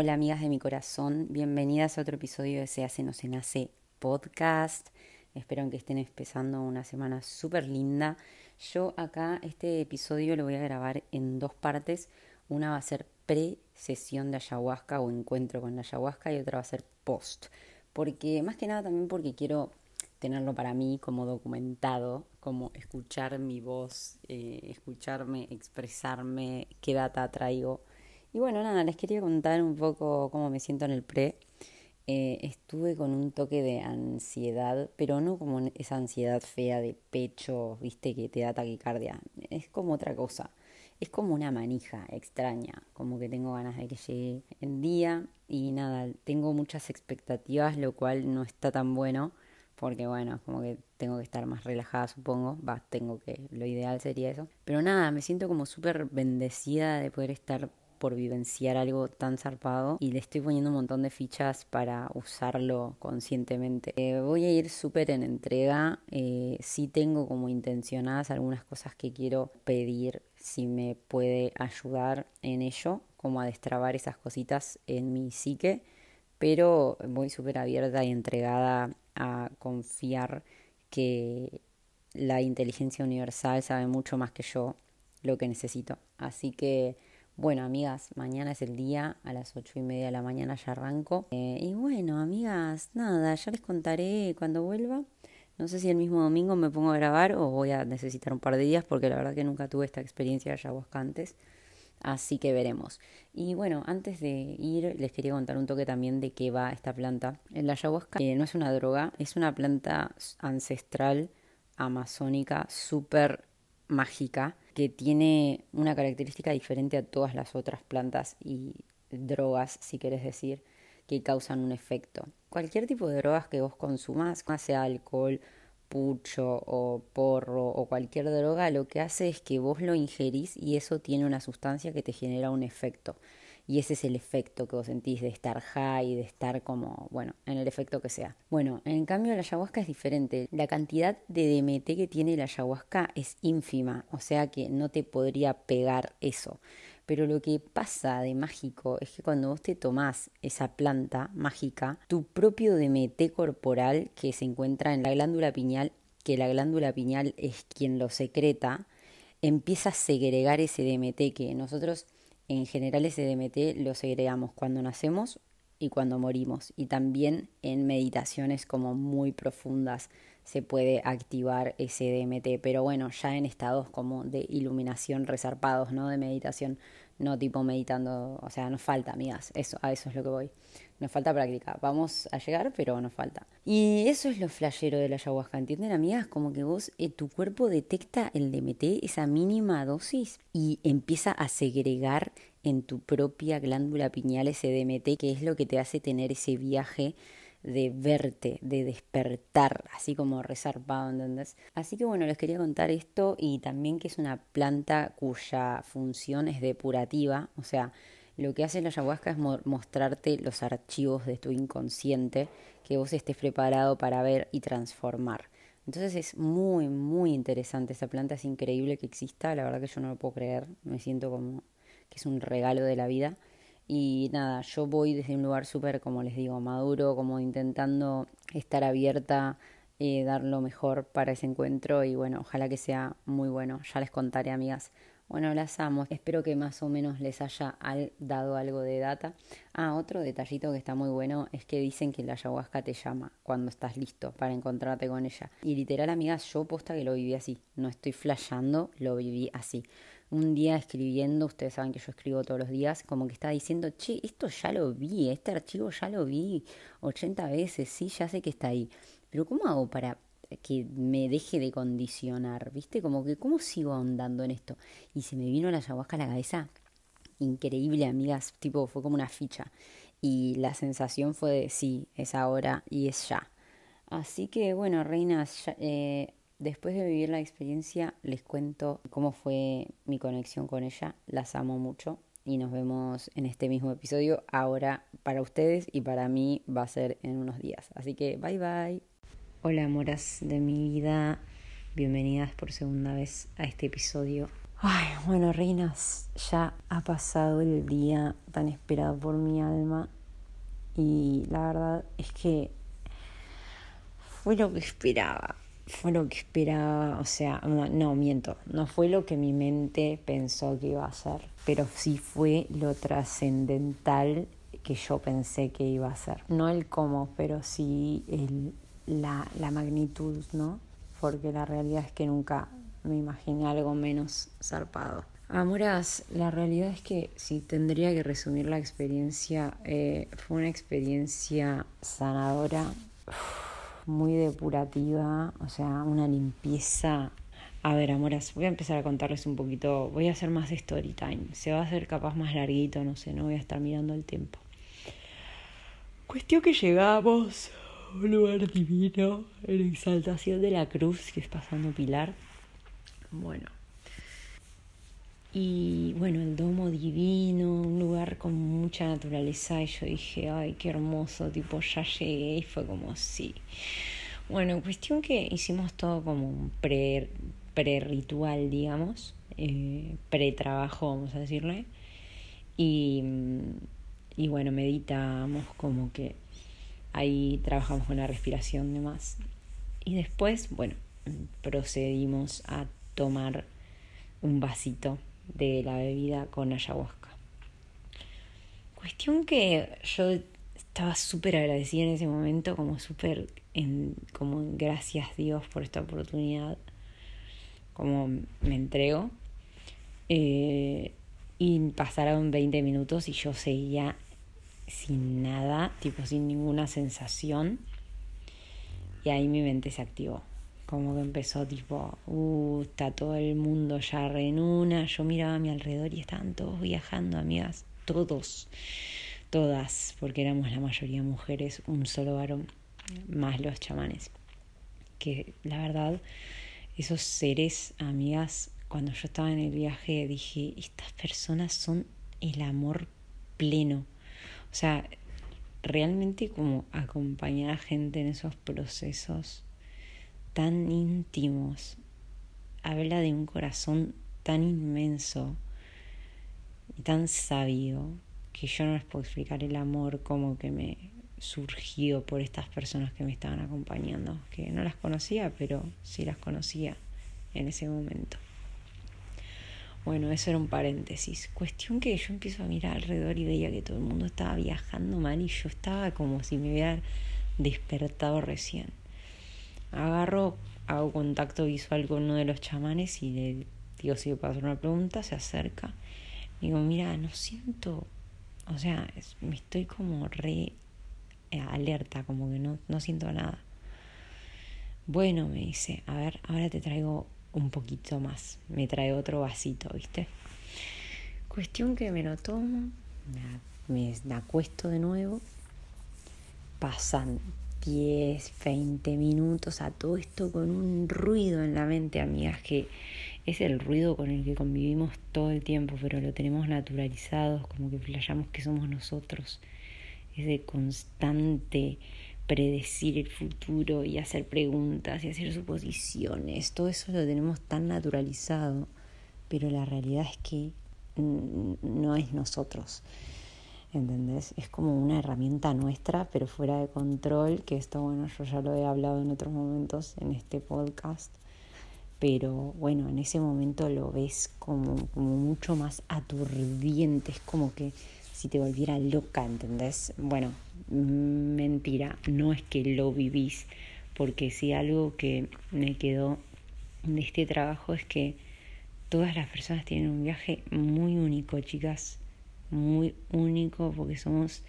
Hola amigas de mi corazón, bienvenidas a otro episodio de Se no se nace podcast. Espero que estén empezando una semana súper linda. Yo acá este episodio lo voy a grabar en dos partes. Una va a ser pre-sesión de ayahuasca o encuentro con la ayahuasca y otra va a ser post. Porque más que nada también porque quiero tenerlo para mí como documentado, como escuchar mi voz, eh, escucharme, expresarme, qué data traigo. Y bueno, nada, les quería contar un poco cómo me siento en el pre. Eh, estuve con un toque de ansiedad, pero no como esa ansiedad fea de pecho, viste, que te da taquicardia. Es como otra cosa. Es como una manija extraña, como que tengo ganas de que llegue el día y nada, tengo muchas expectativas, lo cual no está tan bueno porque bueno, como que tengo que estar más relajada, supongo, va, tengo que, lo ideal sería eso. Pero nada, me siento como súper bendecida de poder estar por vivenciar algo tan zarpado y le estoy poniendo un montón de fichas para usarlo conscientemente. Eh, voy a ir súper en entrega, eh, sí tengo como intencionadas algunas cosas que quiero pedir si me puede ayudar en ello, como a destrabar esas cositas en mi psique, pero voy súper abierta y entregada a confiar que la inteligencia universal sabe mucho más que yo lo que necesito. Así que, bueno, amigas, mañana es el día, a las ocho y media de la mañana ya arranco. Eh, y bueno, amigas, nada, ya les contaré cuando vuelva. No sé si el mismo domingo me pongo a grabar o voy a necesitar un par de días porque la verdad que nunca tuve esta experiencia de ayahuasca antes. Así que veremos. Y bueno, antes de ir, les quería contar un toque también de qué va esta planta. La ayahuasca eh, no es una droga, es una planta ancestral, amazónica, súper mágica, que tiene una característica diferente a todas las otras plantas y drogas, si quieres decir, que causan un efecto. Cualquier tipo de drogas que vos consumas, sea alcohol, pucho o porro o cualquier droga, lo que hace es que vos lo ingerís y eso tiene una sustancia que te genera un efecto. Y ese es el efecto que vos sentís de estar high, de estar como, bueno, en el efecto que sea. Bueno, en cambio la ayahuasca es diferente. La cantidad de DMT que tiene la ayahuasca es ínfima, o sea que no te podría pegar eso. Pero lo que pasa de mágico es que cuando vos te tomás esa planta mágica, tu propio DMT corporal que se encuentra en la glándula pineal, que la glándula pineal es quien lo secreta, empieza a segregar ese DMT que nosotros en general ese DMT lo segregamos cuando nacemos y cuando morimos. Y también en meditaciones como muy profundas se puede activar ese DMT, pero bueno, ya en estados como de iluminación resarpados, ¿no? De meditación, no tipo meditando, o sea, nos falta, amigas, eso, a eso es lo que voy. Nos falta práctica, vamos a llegar, pero nos falta. Y eso es lo flashero de la ayahuasca, ¿entienden, amigas? Como que vos, eh, tu cuerpo detecta el DMT, esa mínima dosis, y empieza a segregar en tu propia glándula pineal ese DMT, que es lo que te hace tener ese viaje de verte, de despertar, así como resarpado, ¿entendés? Así que bueno, les quería contar esto y también que es una planta cuya función es depurativa, o sea, lo que hace la ayahuasca es mostrarte los archivos de tu inconsciente que vos estés preparado para ver y transformar. Entonces es muy, muy interesante esa planta, es increíble que exista, la verdad que yo no lo puedo creer, me siento como que es un regalo de la vida. Y nada, yo voy desde un lugar súper, como les digo, maduro, como intentando estar abierta, eh, dar lo mejor para ese encuentro y bueno, ojalá que sea muy bueno. Ya les contaré, amigas. Bueno, las amo. Espero que más o menos les haya dado algo de data. Ah, otro detallito que está muy bueno es que dicen que la ayahuasca te llama cuando estás listo para encontrarte con ella. Y literal, amigas, yo posta que lo viví así. No estoy flasheando, lo viví así un día escribiendo, ustedes saben que yo escribo todos los días, como que está diciendo, che, esto ya lo vi, este archivo ya lo vi 80 veces, sí, ya sé que está ahí. Pero ¿cómo hago para que me deje de condicionar? ¿Viste? Como que, ¿cómo sigo ahondando en esto? Y se me vino la ayahuasca a la cabeza. Increíble, amigas, tipo, fue como una ficha. Y la sensación fue de, sí, es ahora y es ya. Así que, bueno, reinas, eh, Después de vivir la experiencia, les cuento cómo fue mi conexión con ella. Las amo mucho y nos vemos en este mismo episodio. Ahora para ustedes y para mí va a ser en unos días. Así que bye bye. Hola, moras de mi vida. Bienvenidas por segunda vez a este episodio. Ay, bueno, reinas, ya ha pasado el día tan esperado por mi alma y la verdad es que fue lo que esperaba, fue lo que esperaba, o sea, no, miento, no fue lo que mi mente pensó que iba a ser, pero sí fue lo trascendental que yo pensé que iba a ser. No el cómo, pero sí el, la, la magnitud, ¿no? Porque la realidad es que nunca me imaginé algo menos zarpado. Amoras, la realidad es que si tendría que resumir la experiencia, eh, fue una experiencia sanadora, muy depurativa, o sea, una limpieza. A ver, amoras, voy a empezar a contarles un poquito, voy a hacer más story time, se va a hacer capaz más larguito, no sé, no voy a estar mirando el tiempo. Cuestión que llegamos un lugar divino, en Exaltación de la Cruz, que es pasando Pilar bueno. Y bueno, el domo divino, un lugar con mucha naturaleza. Y yo dije, ay, qué hermoso, tipo, ya llegué. Y fue como, sí. Bueno, cuestión que hicimos todo como un pre, ritual, digamos, eh, pre-trabajo, vamos a decirle. Y, y bueno, meditamos como que ahí trabajamos con la respiración y demás. Y después, bueno, procedimos a tomar un vasito de la bebida con ayahuasca. Cuestión que yo estaba súper agradecida en ese momento, como súper, como gracias Dios por esta oportunidad, como me entrego. Eh, y pasaron 20 minutos y yo seguía sin nada, tipo sin ninguna sensación. Y ahí mi mente se activó como que empezó tipo, uh, está todo el mundo ya re en una. Yo miraba a mi alrededor y estaban todos viajando, amigas, todos, todas, porque éramos la mayoría mujeres, un solo varón, más los chamanes. Que la verdad, esos seres, amigas, cuando yo estaba en el viaje dije, estas personas son el amor pleno. O sea, realmente como acompañar a gente en esos procesos tan íntimos, habla de un corazón tan inmenso y tan sabio que yo no les puedo explicar el amor como que me surgió por estas personas que me estaban acompañando, que no las conocía, pero sí las conocía en ese momento. Bueno, eso era un paréntesis. Cuestión que yo empiezo a mirar alrededor y veía que todo el mundo estaba viajando mal y yo estaba como si me hubiera despertado recién. Agarro, hago contacto visual con uno de los chamanes y le digo si puedo hacer una pregunta, se acerca. Digo, mira, no siento, o sea, me estoy como re eh, alerta, como que no, no siento nada. Bueno, me dice, a ver, ahora te traigo un poquito más. Me trae otro vasito, ¿viste? Cuestión que me lo tomo, me, me acuesto de nuevo, pasan 10, 20 minutos a todo esto con un ruido en la mente, amigas, que es el ruido con el que convivimos todo el tiempo, pero lo tenemos naturalizados, como que flayamos que somos nosotros. Ese constante predecir el futuro y hacer preguntas y hacer suposiciones, todo eso lo tenemos tan naturalizado, pero la realidad es que no es nosotros. ¿entendés? Es como una herramienta nuestra, pero fuera de control, que esto, bueno, yo ya lo he hablado en otros momentos en este podcast, pero bueno, en ese momento lo ves como, como mucho más aturdiente, es como que si te volviera loca, ¿entendés? Bueno, mentira, no es que lo vivís, porque si algo que me quedó de este trabajo es que todas las personas tienen un viaje muy único, chicas muy único porque somos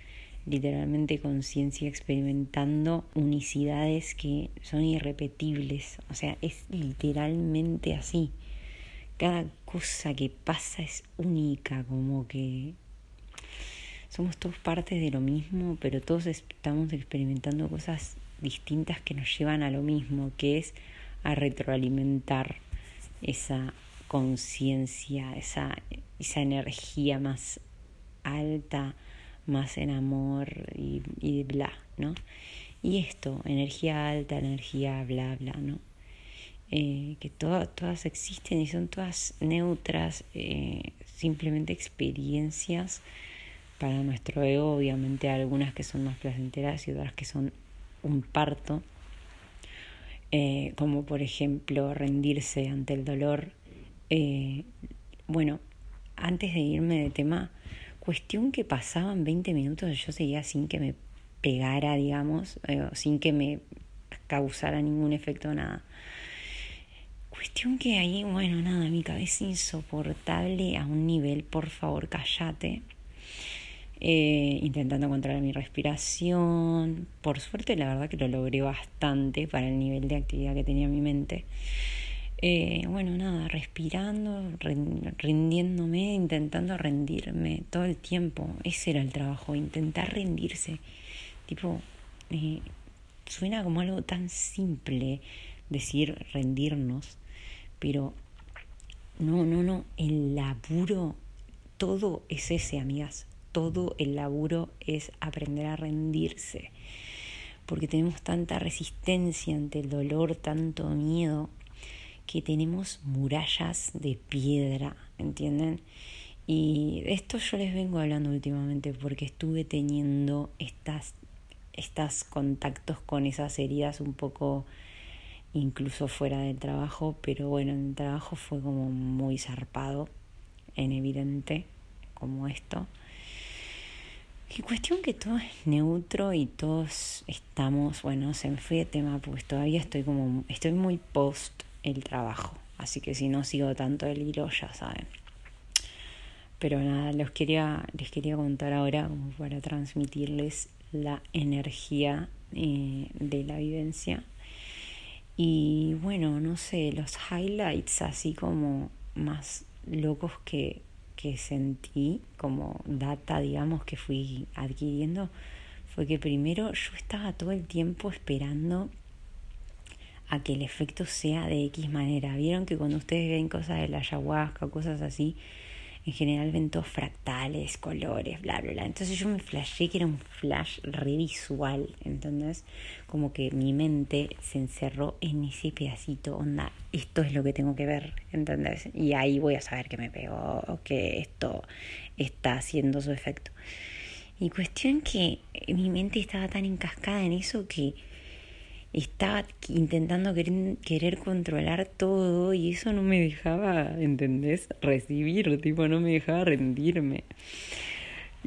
literalmente conciencia experimentando unicidades que son irrepetibles. O sea, es literalmente así. Cada cosa que pasa es única, como que somos todos partes de lo mismo, pero todos estamos experimentando cosas distintas que nos llevan a lo mismo, que es a retroalimentar esa conciencia, esa, esa energía más alta, más en amor y, bla, ¿no? Y esto, energía alta, energía bla, bla, ¿no? eh, que todas existen y son todas neutras, eh, simplemente experiencias para nuestro ego, obviamente algunas que son más placenteras y otras que son un parto, eh, como por ejemplo rendirse ante el dolor. bueno, antes de irme de tema, cuestión que pasaban 20 minutos, yo seguía sin que me pegara, digamos, sin que me causara ningún efecto, nada. Cuestión que ahí, bueno, nada, mi cabeza insoportable a un nivel, por favor, cállate. Eh, intentando controlar mi respiración. Por suerte, la verdad que lo logré bastante para el nivel de actividad que tenía mi mente. Eh, bueno, nada, respirando, rindiéndome, intentando rendirme todo el tiempo. Ese era el trabajo, intentar rendirse. Tipo, eh, suena como algo tan simple decir rendirnos, pero no, no, no, el laburo, todo es ese, amigas, todo el laburo es aprender a rendirse, porque tenemos tanta resistencia ante el dolor, tanto miedo, que tenemos murallas de piedra, ¿entienden? Y de esto yo les vengo hablando últimamente porque estuve teniendo estas, estos contactos con esas heridas un poco incluso fuera del trabajo, pero bueno, en el trabajo fue como muy zarpado, en evidente, como esto. Y cuestión que todo es neutro y todos estamos, bueno, se me fue de tema pues todavía estoy como, estoy muy post el trabajo, así que si no sigo tanto el hilo ya saben. Pero nada, los quería, les quería contar ahora como para transmitirles la energía eh, de la vivencia y bueno, no sé, los highlights así como más locos que, que sentí, como data, digamos, que fui adquiriendo, fue que primero yo estaba todo el tiempo esperando a que el efecto sea de X manera. Vieron que cuando ustedes ven cosas de la ayahuasca, cosas así, en general ven todos fractales, colores, bla, bla, bla. Entonces yo me flashé que era un flash revisual, entonces como que mi mente se encerró en ese pedacito, onda, esto es lo que tengo que ver, ¿entendés? Y ahí voy a saber que me pegó, o que esto está haciendo su efecto. Y cuestión que mi mente estaba tan encascada en eso que estaba intentando querer, querer, controlar todo y eso no me dejaba, ¿entendés? Recibir, tipo, no me dejaba rendirme.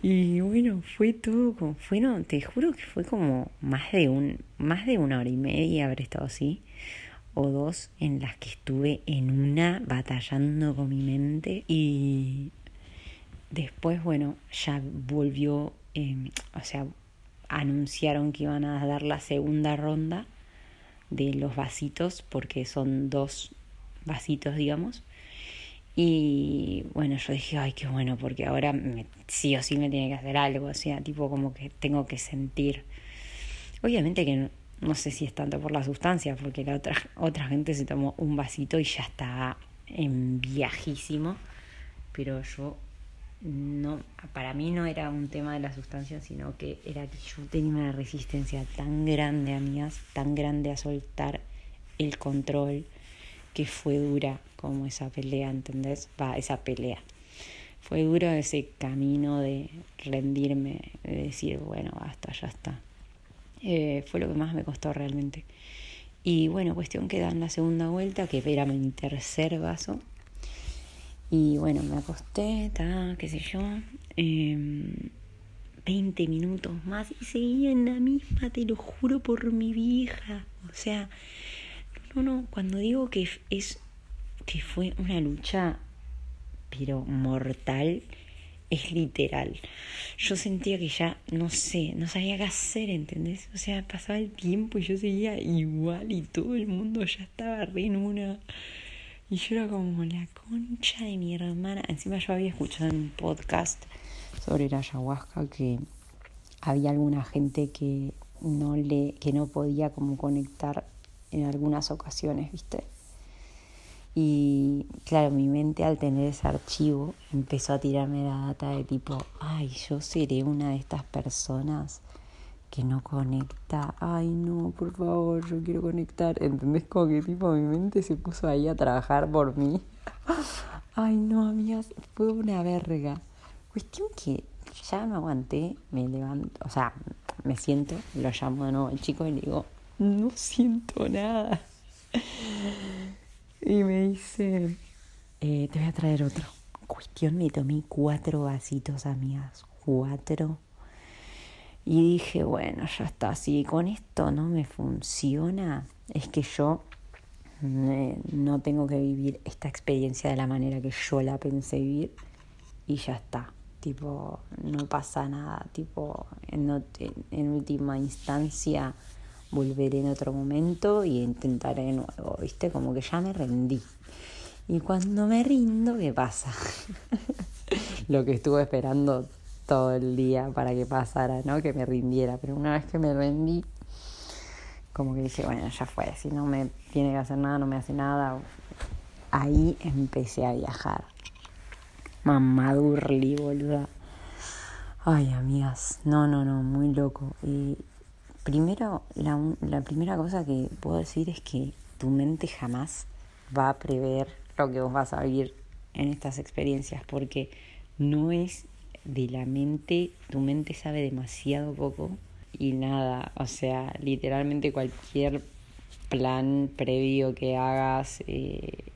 Y bueno, fue todo como, fue, no, te juro que fue como más de un, más de una hora y media haber estado así, o dos, en las que estuve en una batallando con mi mente y después, bueno, ya volvió, eh, o sea, anunciaron que iban a dar la segunda ronda de los vasitos, porque son dos vasitos, digamos. Y bueno, yo dije, ay, qué bueno, porque ahora sí o sí me tiene que hacer algo, o sea, tipo como que tengo que sentir. Obviamente que no, sé si es tanto por la sustancia, porque la otra, otra gente se tomó un vasito y ya está en viajísimo, pero yo no, para mí no era un tema de la sustancia, sino que era que yo tenía una resistencia tan grande, amigas, tan grande a soltar el control, que fue dura como esa pelea, ¿entendés? Va, esa pelea. Fue duro ese camino de rendirme, de decir, bueno, basta, ya está. Eh, fue lo que más me costó realmente. Y bueno, cuestión que dan la segunda vuelta, que era mi tercer vaso y bueno, me acosté, ta, qué sé yo, eh, em, 20 minutos más y seguía en la misma, te lo juro por mi vieja. O sea, no, no, cuando digo que es que fue una lucha pero mortal, es literal. Yo sentía que ya, no sé, no sabía qué hacer, ¿entendés? O sea, pasaba el tiempo y yo seguía igual y todo el mundo ya estaba re en una y yo era como la concha de mi hermana. Encima yo había escuchado en un podcast sobre la ayahuasca que había alguna gente que no le, que no podía como conectar en algunas ocasiones, ¿viste? Y claro, mi mente al tener ese archivo empezó a tirarme la data de tipo, ay, yo seré una de estas personas que no conecta. Ay, no, por favor, yo quiero conectar. ¿Entendés? Como que tipo mi mente se puso ahí a trabajar por mí. Ay, no, amigas, fue una verga. Cuestión que ya me aguanté, me levanto, o sea, me siento, lo llamo de nuevo al chico y le digo, no siento nada. Y me dice, eh, te voy a traer otro. Cuestión, me tomé cuatro vasitos, amigas, cuatro y dije, bueno, ya está, si con esto no me funciona, es que yo eh, no tengo que vivir esta experiencia de la manera que yo la pensé vivir y ya está. Tipo, no pasa nada. Tipo, en, en última instancia volveré en otro momento y intentaré de nuevo, ¿viste? Como que ya me rendí. Y cuando me rindo, ¿qué pasa? Lo que estuve esperando todo el día para que pasara, ¿no? Que me rindiera. Pero una vez que me rendí, como que dije, bueno, ya fue, si no me tiene que hacer nada, no me hace nada. Ahí empecé a viajar. Mamadurli, boluda. Ay, amigas, no, no, no, muy loco. Y primero, la, la primera cosa que puedo decir es que tu mente jamás va a prever lo que vos vas a vivir en estas experiencias, porque no es de la mente, tu mente sabe demasiado poco y nada, o sea, literalmente cualquier plan previo que hagas, eh,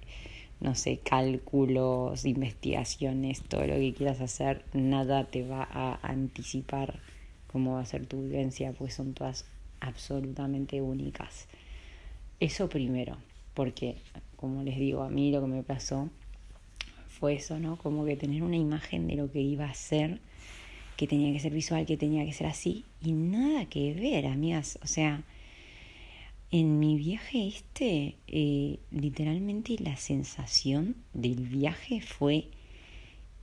no sé, cálculos, investigaciones, todo lo que quieras hacer, nada te va a anticipar cómo va a ser tu vivencia, pues son todas absolutamente únicas. Eso primero, porque como les digo, a mí lo que me pasó fue eso, ¿no? Como que tener una imagen de lo que iba a ser, que tenía que ser visual, que tenía que ser así, y nada que ver, amigas. O sea, en mi viaje este, eh, literalmente la sensación del viaje fue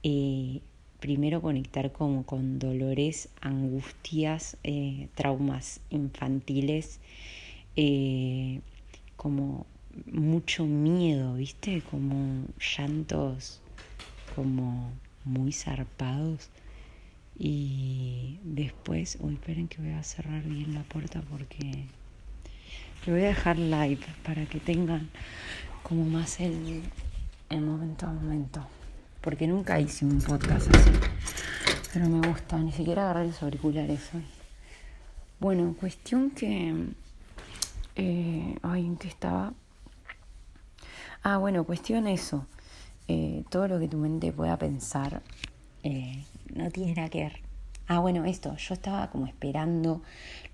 eh, primero conectar como con dolores, angustias, eh, traumas infantiles, como mucho miedo, ¿viste? Como llantos como muy zarpados y después, uy, esperen que voy a cerrar bien la puerta porque le voy a dejar live para que tengan como más el, el momento a momento. Porque nunca hice un podcast así. Pero me gusta, ni siquiera agarrar los auriculares hoy. Bueno, cuestión que... Eh, ay, ¿en qué estaba? Ah, bueno, cuestión eso. Eh, todo lo que tu mente pueda pensar eh, no tiene nada que ver. Ah, bueno, esto, yo estaba como esperando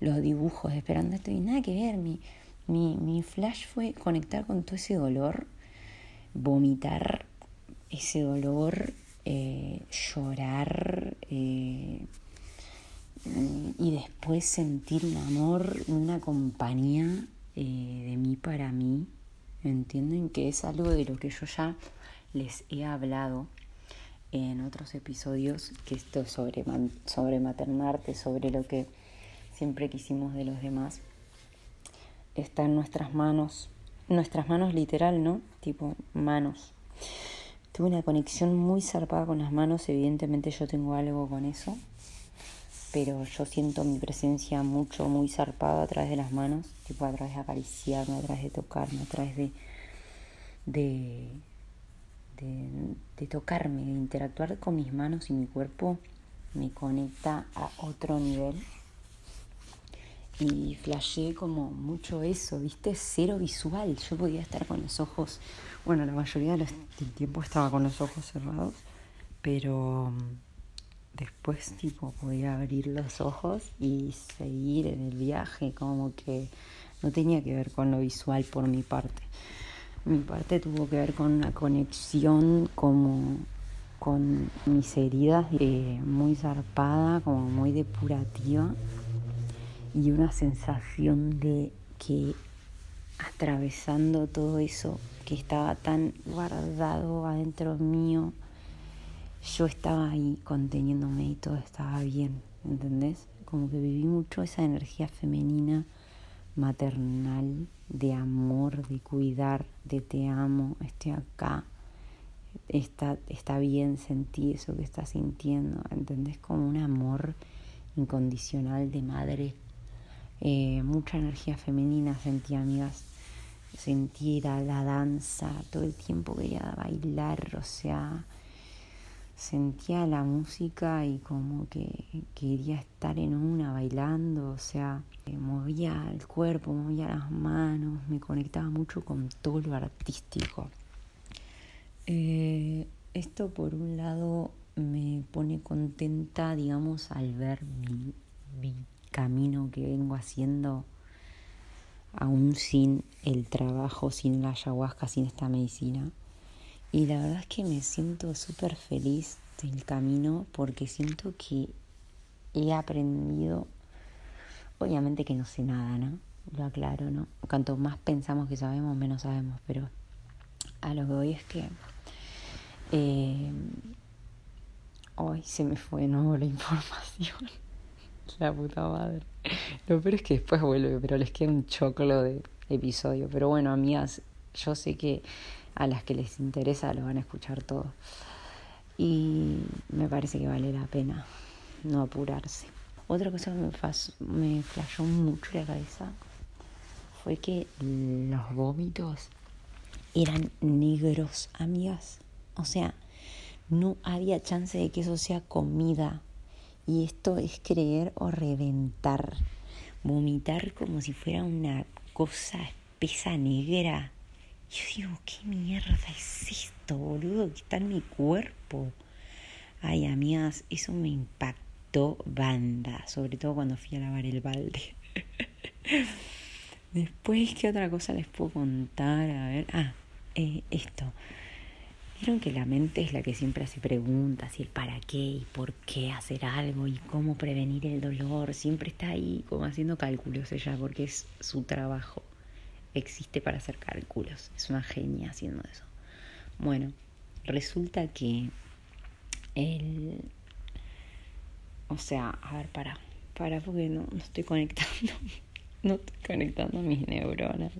los dibujos, esperando esto y nada que ver. Mi, mi, mi flash fue conectar con todo ese dolor, vomitar ese dolor, eh, llorar y después sentir un amor, una compañía de mí para mí. ¿Entienden? Que es algo de lo que yo ya les he hablado en otros episodios, que esto sobre, sobre maternarte, sobre lo que siempre quisimos de los demás, está en nuestras manos, nuestras manos literal, ¿no? Tipo manos. Tuve una conexión muy zarpada con las manos, evidentemente yo tengo algo con eso, pero yo siento mi presencia mucho, muy zarpada a través de las manos, tipo a través de acariciarme, a través de tocarme, a través de, de de, tocarme, de interactuar con mis manos y mi cuerpo, me conecta a otro nivel. Y flashé como mucho eso, ¿viste? Cero visual. Yo podía estar con los ojos, bueno, la mayoría del tiempo estaba con los ojos cerrados, pero mm, después tipo podía abrir los ojos y seguir en el viaje, como que no tenía que ver con lo visual por mi parte mi parte tuvo que ver con una conexión como con mis heridas eh, muy zarpada, como muy depurativa y una sensación de que atravesando todo eso que estaba tan guardado adentro mío, yo estaba ahí conteniéndome y todo estaba bien, ¿entendés? Como que viví mucho esa energía femenina maternal de amor, de cuidar, de te amo, estoy acá, está, está bien, sentí eso que estás sintiendo, ¿entendés? Como un amor incondicional de madre Eh, mucha energía femenina sentí, amigas. Sentí la, la danza, todo el tiempo quería bailar, o sea, sentía la música y como que quería estar en una bailando, o sea, eh, movía el cuerpo, movía las manos, me conectaba mucho con todo lo artístico. Eh, esto por un lado me pone contenta, digamos, al ver mi, mi camino que vengo haciendo aún sin el trabajo, sin la ayahuasca, sin esta medicina. Y la verdad es que me siento súper feliz del camino porque siento que he aprendido, obviamente que no sé nada, ¿no? Lo aclaro, ¿no? Cuanto más pensamos que sabemos, menos sabemos, pero a lo que voy es que eh, hoy se me fue de nuevo la información. la puta madre. Lo peor es que después vuelve, pero les queda un choclo de episodio. Pero bueno, amigas, yo sé que a las que les interesa lo van a escuchar todo. Y me parece que vale la pena no apurarse. Otra cosa que me, me flashó mucho la cabeza fue que los vómitos eran negros, amigas. O sea, no había chance de que eso sea comida. Y esto es creer o reventar. Vomitar como si fuera una cosa espesa negra. Yo digo, ¿qué mierda es esto, boludo? Que está en mi cuerpo. Ay, amigas, eso me impactó banda. Sobre todo cuando fui a lavar el balde. Después, ¿qué otra cosa les puedo contar? A ver. Ah, eh, esto. Vieron que la mente es la que siempre hace preguntas y el para qué y por qué hacer algo y cómo prevenir el dolor. Siempre está ahí como haciendo cálculos ella porque es su trabajo. Existe para hacer cálculos. Es una genia haciendo eso. Bueno, resulta que el... O sea, a ver, para. Para porque no, no estoy conectando. No estoy conectando mis neuronas.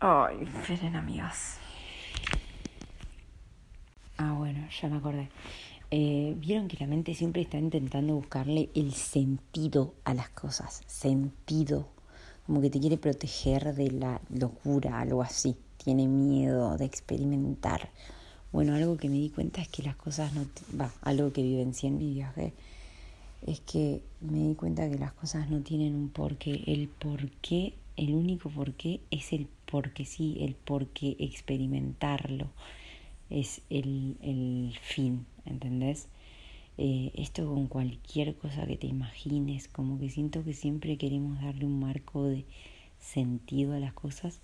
Ay, esperen amigas. Ah, bueno, ya me acordé. Eh, Vieron que la mente siempre está intentando buscarle el sentido a las cosas. Sentido. Como que te quiere proteger de la locura, algo así. Tiene miedo de experimentar. Bueno, algo que me di cuenta es que las cosas no... Va, algo que vivencié en mi viaje es que me di cuenta que las cosas no tienen un porqué. El porqué, el único porqué es el porque sí, el porqué experimentarlo es el, el fin, ¿entendés? Eh, esto con cualquier cosa que te imagines, como que siento que siempre queremos darle un marco de sentido a las cosas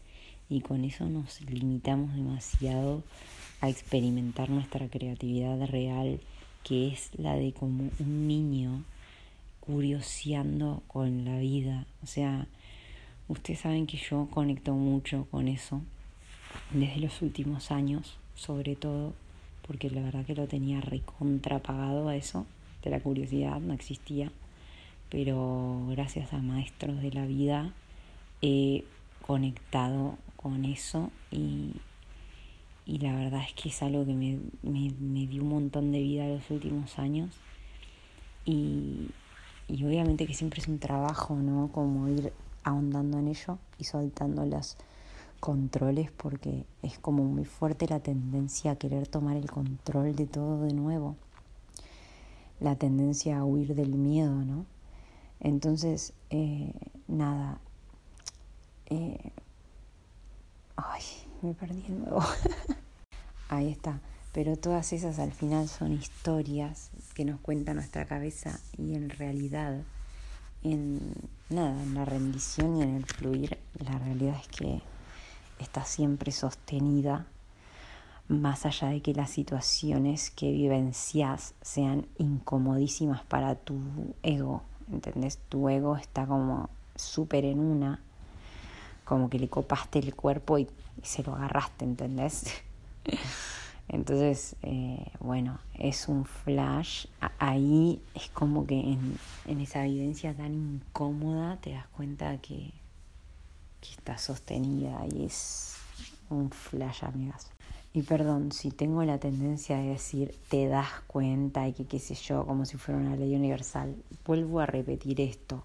y con eso nos limitamos demasiado a experimentar nuestra creatividad real, que es la de como un niño curioseando con la vida. O sea, ustedes saben que yo conecto mucho con eso desde los últimos años sobre todo porque la verdad que lo tenía recontrapagado a eso, de la curiosidad, no existía, pero gracias a maestros de la vida he conectado con eso y, y la verdad es que es algo que me, me, me dio un montón de vida los últimos años y, y obviamente que siempre es un trabajo, ¿no? Como ir ahondando en ello y soltando las controles porque es como muy fuerte la tendencia a querer tomar el control de todo de nuevo, la tendencia a huir del miedo, ¿no? Entonces, eh, nada, eh, ay, me perdí de nuevo. Ahí está. Pero todas esas al final son historias que nos cuenta nuestra cabeza y en realidad, en nada, en la rendición y en el fluir, la realidad es que está siempre sostenida, más allá de que las situaciones que vivencias sean incomodísimas para tu ego, ¿entendés? Tu ego está como súper en una, como que le copaste el cuerpo y, se lo agarraste, ¿entendés? Entonces, eh, bueno, es un flash. Ahí es como que en, en esa vivencia tan incómoda te das cuenta que que está sostenida y es un flash, amigas. Y perdón, si tengo la tendencia de decir te das cuenta y que qué sé yo, como si fuera una ley universal, vuelvo a repetir esto.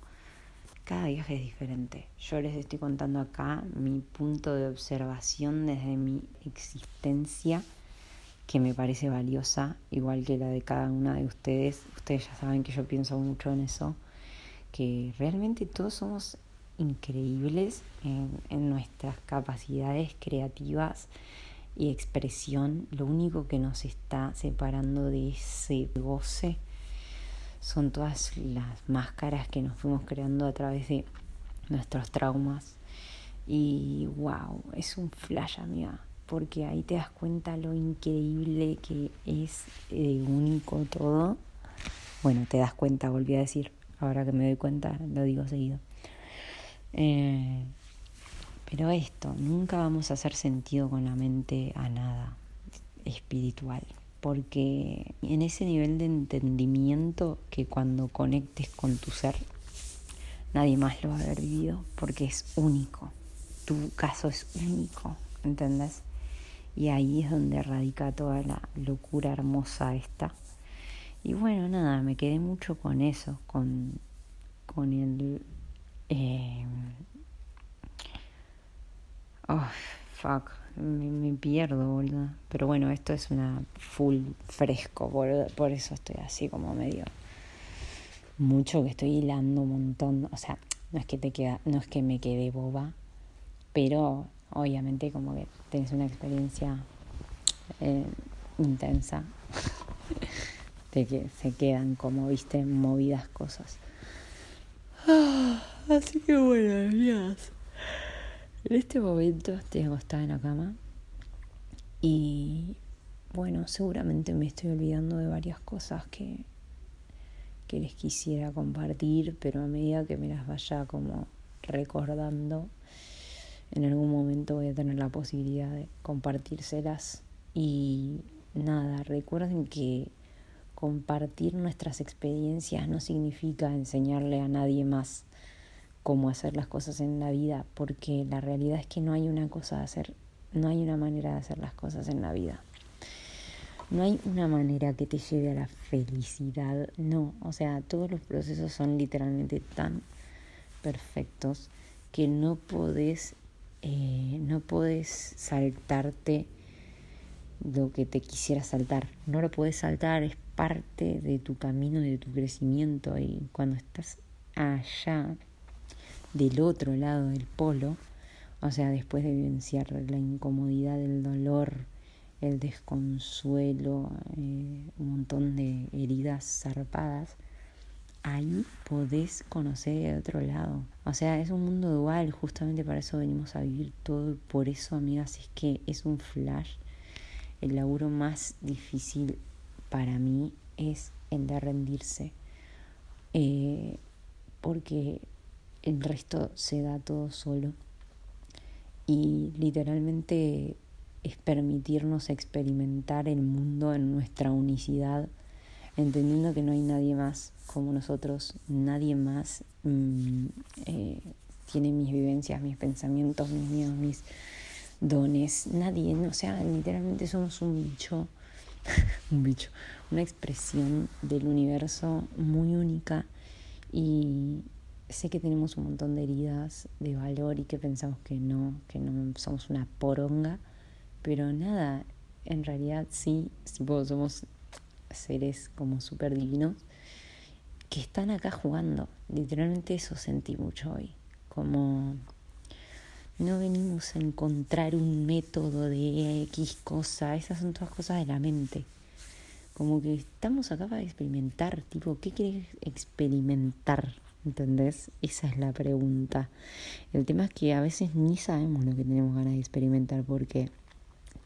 cada viaje es diferente. Yo les estoy contando acá mi punto de observación desde mi existencia, que me parece valiosa, igual que la de cada una de ustedes. Ustedes ya saben que yo pienso mucho en eso, que realmente todos somos increíbles en, nuestras capacidades creativas y expresión. Lo único que nos está separando de ese goce son todas las máscaras que nos fuimos creando a través de nuestros traumas. Y wow, es un flash, amiga, porque ahí te das cuenta lo increíble que es de único todo. Bueno, te das cuenta, volví a decir, ahora que me doy cuenta, lo digo seguido. Eh, pero esto, nunca vamos a hacer sentido con la mente a nada espiritual porque en ese nivel de entendimiento que cuando conectes con tu ser, nadie más lo va a haber vivido, porque es único, tu caso es único, ¿entendés? Y ahí es donde radica toda la locura hermosa esta. Y bueno, nada, me quedé mucho con eso, con, con el... Eh, oh, fuck me, pierdo, boludo. Pero bueno, esto es una full fresco, por, por eso estoy así como medio mucho que estoy hilando un montón. O sea, no es que te queda, no es que me quede boba, pero obviamente como que tenés una experiencia eh, intensa de que se quedan como viste movidas cosas. Ah, así que bueno, días. En este momento estoy acostada en la cama y bueno, seguramente me estoy olvidando de varias cosas que, que les quisiera compartir, pero a medida que me las vaya como recordando, en algún momento voy a tener la posibilidad de compartírselas. Y nada, recuerden que compartir nuestras experiencias no significa enseñarle a nadie más cómo hacer las cosas en la vida, porque la realidad es que no hay una cosa de hacer, no hay una manera de hacer las cosas en la vida. No hay una manera que te lleve a la felicidad, no, o sea, todos los procesos son literalmente tan perfectos que no podés, eh, no podés saltarte lo que te quisiera saltar, no lo puedes saltar, es parte de tu camino, de tu crecimiento y cuando estás allá del otro lado del polo, o sea, después de vivenciar la incomodidad, el dolor, el desconsuelo, eh, un montón de heridas zarpadas, ahí podés conocer el otro lado. O sea, es un mundo dual, justamente para eso venimos a vivir todo. Por eso, amigas, es que es un flash. El laburo más difícil para mí es el de rendirse. Eh, porque el resto se da todo solo. Y literalmente es permitirnos experimentar el mundo en nuestra unicidad, entendiendo que no hay nadie más como nosotros, nadie más mm, eh, tiene mis vivencias, mis pensamientos, mis miedos, mis dones, nadie, o sea, literalmente somos un bicho, un bicho, una expresión del universo muy única y, sé que tenemos un montón de heridas de valor y que pensamos que no, que no somos una poronga, pero nada, en realidad sí, somos seres como súper divinos que están acá jugando. Literalmente eso sentí mucho hoy, como no venimos a encontrar un método de X cosa, esas son todas cosas de la mente. Como que estamos acá para experimentar, tipo, ¿qué quieres experimentar? ¿Entendés? Esa es la pregunta. El tema es que a veces ni sabemos lo que tenemos ganas de experimentar porque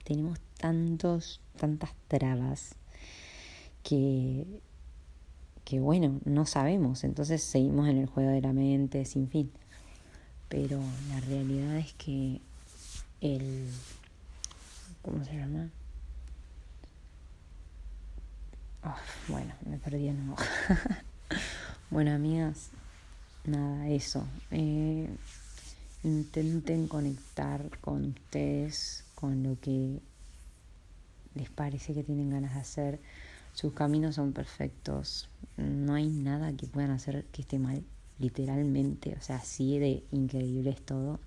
tenemos tantos, tantas trabas que, que bueno, no sabemos. Entonces seguimos en el juego de la mente sin fin. Pero la realidad es que el... ¿Cómo se llama? Oh, bueno, me perdí en nuevo. bueno, amigas, nada, eso. Eh, intenten conectar con ustedes, con lo que les parece que tienen ganas de hacer. Sus caminos son perfectos. No hay nada que puedan hacer que esté mal. Literalmente, o sea, así de increíble es todo.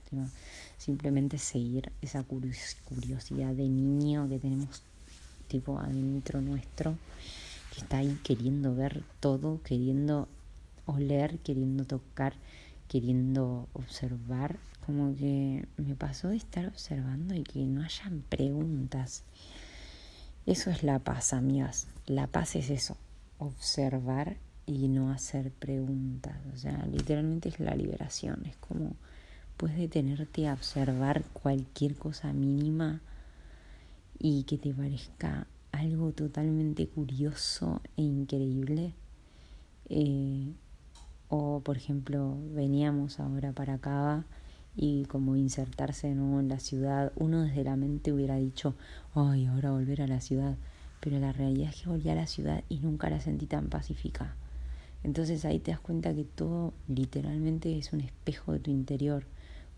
simplemente seguir esa curiosidad de niño que tenemos tipo adentro nuestro, que está ahí queriendo ver todo, queriendo oler, queriendo tocar, queriendo observar. Como que me pasó de estar observando y que no hayan preguntas. Eso es la paz, amigas. La paz es eso, observar y no hacer preguntas. O sea, literalmente es la liberación. Es como puedes detenerte a observar cualquier cosa mínima y que te parezca algo totalmente curioso e increíble. Eh, o, por ejemplo, veníamos ahora para acá y como insertarse de nuevo en la ciudad, uno desde la mente hubiera dicho, ay, ahora volver a la ciudad, pero la realidad es que volví a la ciudad y nunca la sentí tan pacífica. Entonces ahí te das cuenta que todo literalmente es un espejo de tu interior.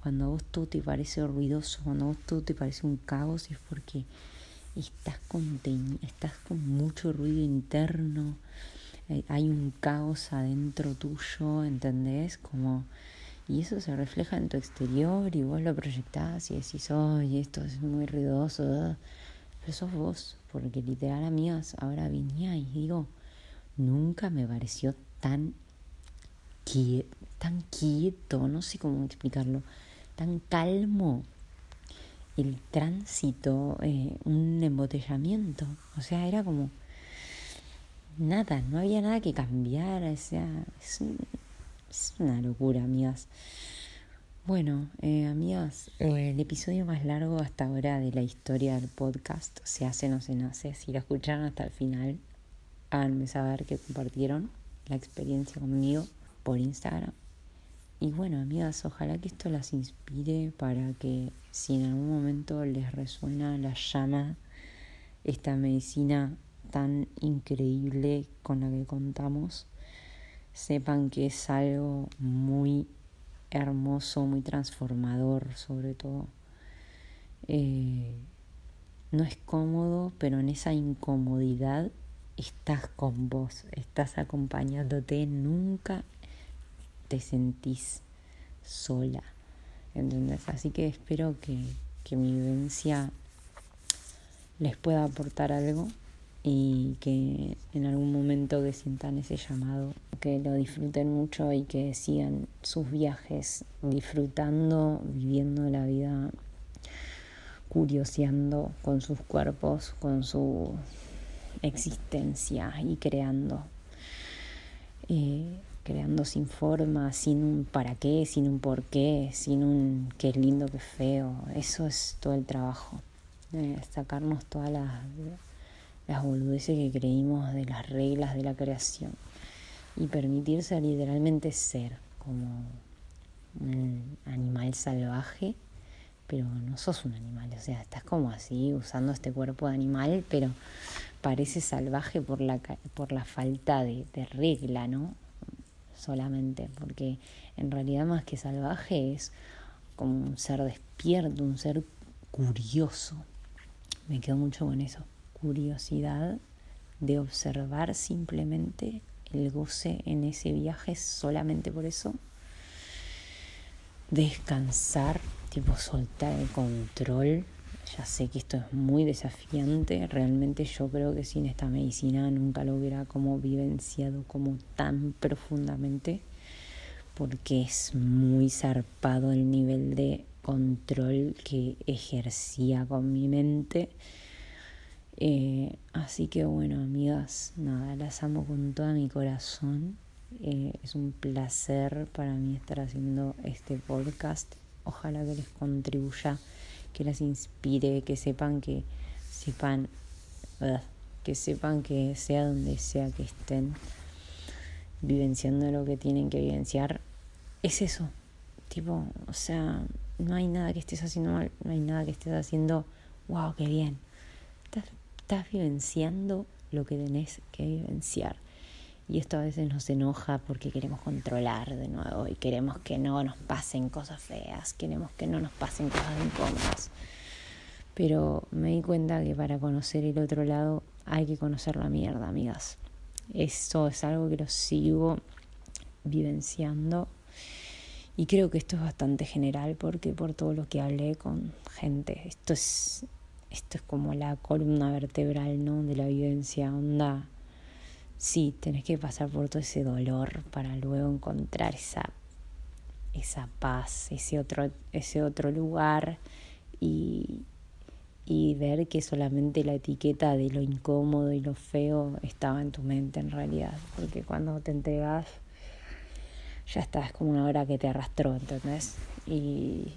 Cuando a vos todo te parece ruidoso, cuando a vos todo te parece un caos, es porque estás con, estás con mucho ruido interno, eh, hay un caos adentro tuyo, ¿entendés? Como, y eso se refleja en tu exterior y vos lo proyectás y decís, oye, esto es muy ruidoso, pero sos vos, porque literal, amigas, ahora venía y digo, nunca me pareció tan quieto, tan quieto, no sé cómo explicarlo, tan calmo el tránsito, eh, un embotellamiento. O sea, era como nada, no había nada que cambiar. O sea, es, una locura, amigas. Bueno, eh, amigas, el episodio más largo hasta ahora de la historia del podcast se hace, no se nace. Si lo escucharon hasta el final, háganme saber que compartieron la experiencia conmigo por Instagram. Y bueno, amigas, ojalá que esto las inspire para que si en algún momento les resuena la llama, esta medicina tan increíble con la que contamos, sepan que es algo muy hermoso, muy transformador sobre todo. Eh, no es cómodo, pero en esa incomodidad estás con vos, estás acompañándote, nunca te sentís sola. ¿Entendés? Así que espero que, que mi vivencia les pueda aportar algo y que en algún momento que sientan ese llamado, que lo disfruten mucho y que sigan sus viajes disfrutando, viviendo la vida, curioseando con sus cuerpos, con su existencia y creando. Eh, creando sin forma, sin un para qué, sin un por qué, sin un qué lindo, qué feo. Eso es todo el trabajo. sacarnos todas las, las boludeces que creímos de las reglas de la creación y permitirse literalmente ser como un animal salvaje, pero no sos un animal, o sea, estás como así usando este cuerpo de animal, pero parece salvaje por la, por la falta de, de regla, ¿no? solamente, porque en realidad más que salvaje es como un ser despierto, un ser curioso. Me quedo mucho con eso, curiosidad de observar simplemente el goce en ese viaje solamente por eso. Descansar, tipo soltar el control ya sé que esto es muy desafiante, realmente yo creo que sin esta medicina nunca lo hubiera como vivenciado como tan profundamente, porque es muy zarpado el nivel de control que ejercía con mi mente. Eh, así que bueno, amigas, nada, las amo con todo mi corazón. Eh, es un placer para mí estar haciendo este podcast. Ojalá que les contribuya que las inspire, que sepan que sepan, que sepan que sea donde sea que estén vivenciando lo que tienen que vivenciar, es eso. Tipo, o sea, no hay nada que estés haciendo mal, no hay nada que estés haciendo, wow, qué bien. Estás, estás vivenciando lo que tenés que vivenciar. Y esto a veces nos enoja porque queremos controlar de nuevo y queremos que no nos pasen cosas feas, queremos que no nos pasen cosas incómodas. Pero me di cuenta que para conocer el otro lado hay que conocer la mierda, amigas. Eso es algo que lo sigo vivenciando. Y creo que esto es bastante general porque por todo lo que hablé con gente, esto es, esto es como la columna vertebral ¿no? de la vivencia, onda. Sí, tenés que pasar por todo ese dolor para luego encontrar esa, esa paz, ese otro, ese otro lugar y, y ver que solamente la etiqueta de lo incómodo y lo feo estaba en tu mente en realidad, porque cuando te entregas ya está, es como una hora que te arrastró, ¿entendés? Y,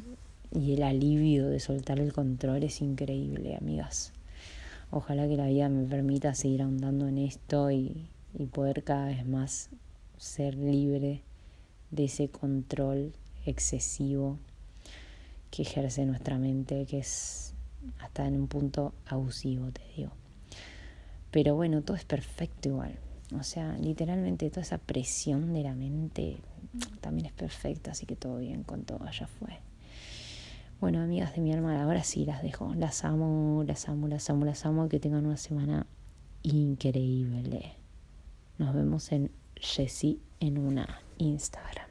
y el alivio de soltar el control es increíble, amigas. Ojalá que la vida me permita seguir ahondando en esto y, y poder cada vez más ser libre de ese control excesivo que ejerce nuestra mente, que es hasta en un punto abusivo, te digo. Pero bueno, todo es perfecto igual. O sea, literalmente toda esa presión de la mente también es perfecta, así que todo bien con todo, ya fue. Bueno, amigas de mi alma, ahora sí las dejo. Las amo, las amo, las amo, las amo. Que tengan una semana increíble. Nos vemos en Jessie en una Instagram.